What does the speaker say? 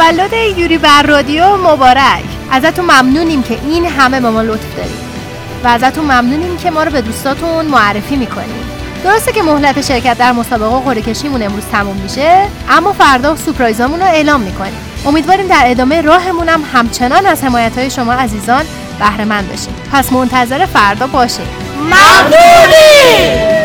تولد یوری بر رادیو مبارک. ازتون ممنونیم که این همه به ما لطف دارید. و ازتون ممنونیم که ما رو به دوستاتون معرفی می‌کنید. درسته که مهلت شرکت در مسابقه قرعه کشیمون امروز تموم میشه اما فردا سورپرایزامون رو اعلام می‌کنیم. امیدواریم در ادامه راهمون هم همچنان از حمایت های شما عزیزان بهره مند بشیم. پس منتظر فردا باشید. ممنونیم!